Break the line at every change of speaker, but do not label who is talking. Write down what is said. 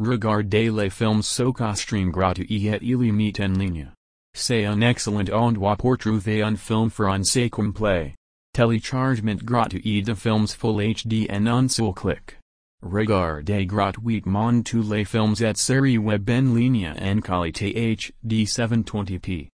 Regardez les films sokrostream gratuit et illimité en ligne. C'est un excellent endroit pour trouver un film français complet. Téléchargement gratuit de films Full HD en un seul clic. Regardez gratuitement tous les films et séries web en ligne en qualité HD 720p.